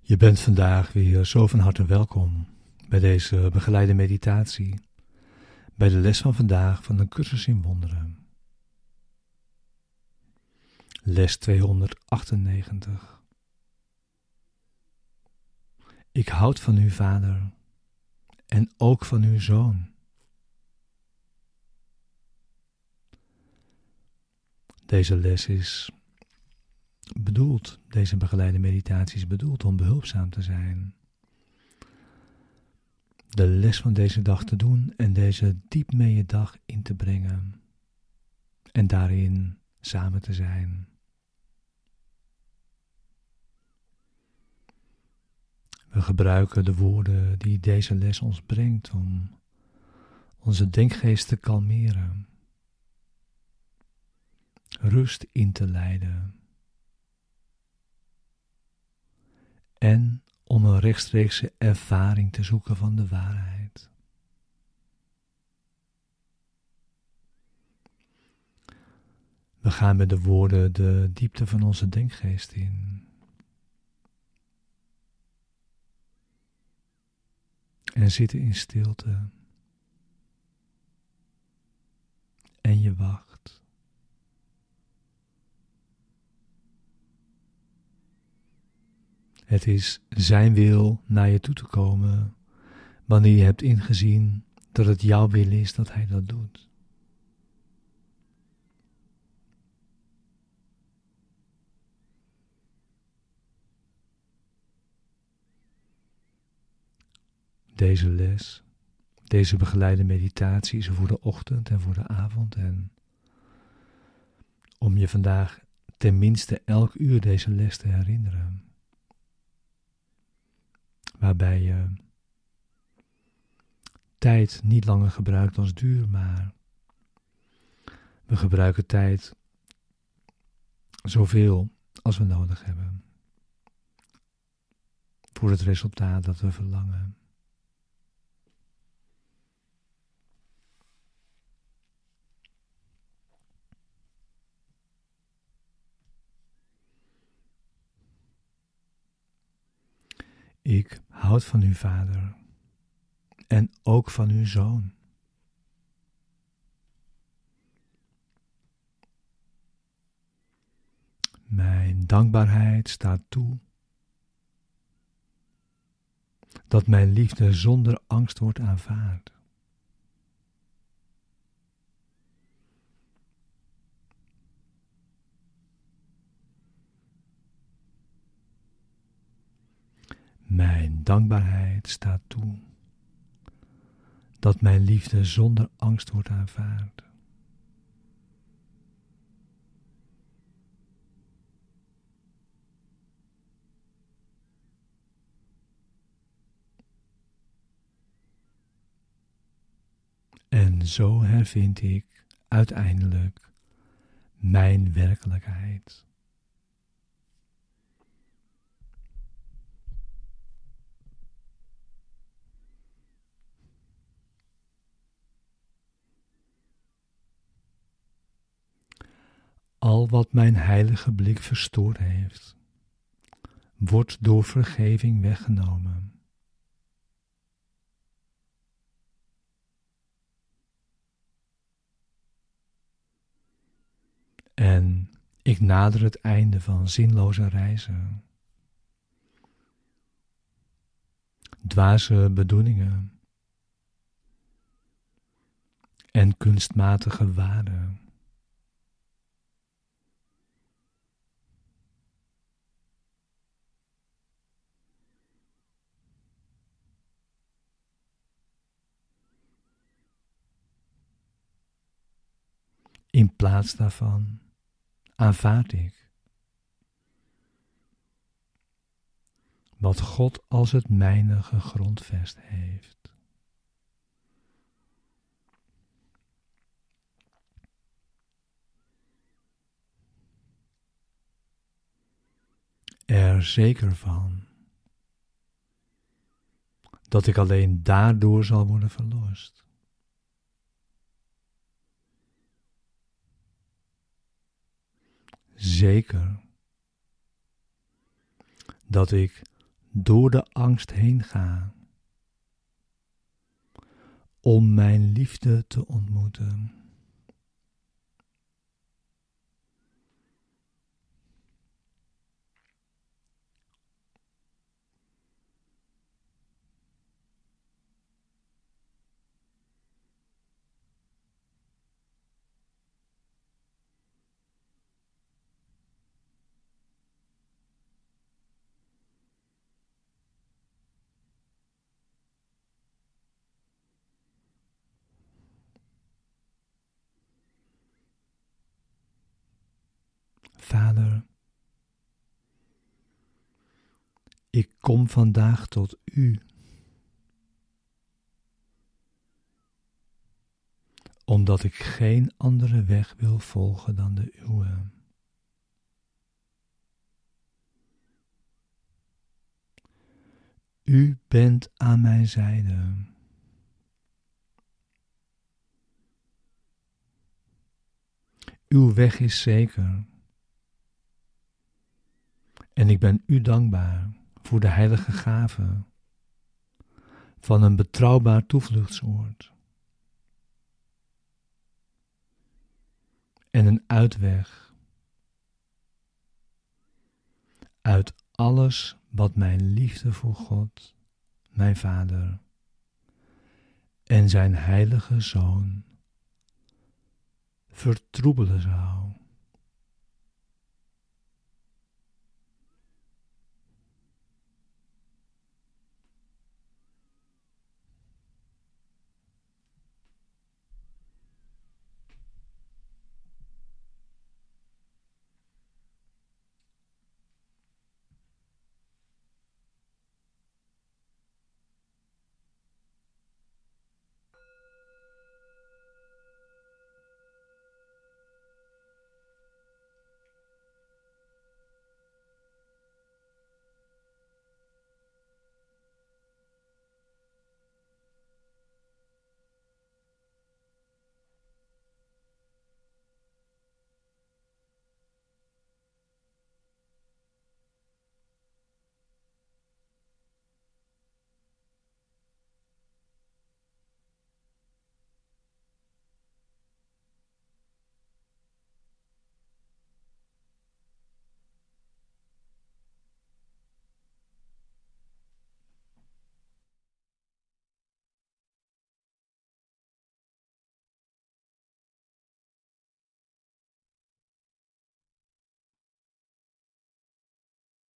Je bent vandaag weer zo van harte welkom bij deze begeleide meditatie, bij de les van vandaag van een cursus in wonderen. Les 298. Ik houd van u, Vader, en ook van uw Zoon. Deze les is deze begeleide meditatie is bedoeld om behulpzaam te zijn. De les van deze dag te doen en deze diep mee je dag in te brengen. En daarin samen te zijn. We gebruiken de woorden die deze les ons brengt om onze denkgeest te kalmeren, rust in te leiden en om een rechtstreekse ervaring te zoeken van de waarheid. We gaan met de woorden de diepte van onze denkgeest in. En zitten in stilte. En je wacht. Het is Zijn wil naar je toe te komen wanneer je hebt ingezien dat het jouw wil is dat Hij dat doet. Deze les, deze begeleide meditatie is voor de ochtend en voor de avond en om je vandaag tenminste elk uur deze les te herinneren waarbij je tijd niet langer gebruikt als duur, maar we gebruiken tijd zoveel als we nodig hebben voor het resultaat dat we verlangen. Ik houd van uw vader en ook van uw zoon. Mijn dankbaarheid staat toe dat mijn liefde zonder angst wordt aanvaard. Mijn dankbaarheid staat toe dat mijn liefde zonder angst wordt aanvaard. En zo hervind ik uiteindelijk mijn werkelijkheid. Al wat mijn heilige blik verstoord heeft, wordt door vergeving weggenomen. En ik nader het einde van zinloze reizen, dwaze bedoelingen en kunstmatige waarden. In plaats daarvan aanvaard ik wat God als het mijne gegrondvest heeft. Er zeker van dat ik alleen daardoor zal worden verlost. Zeker dat ik door de angst heen ga, om mijn liefde te ontmoeten. Vader, ik kom vandaag tot U. Omdat ik geen andere weg wil volgen dan de uwe. U bent aan mijn zijde. Uw weg is zeker. En ik ben u dankbaar voor de heilige gave van een betrouwbaar toevluchtsoord en een uitweg uit alles wat mijn liefde voor God, mijn Vader en zijn heilige Zoon vertroebelen zou.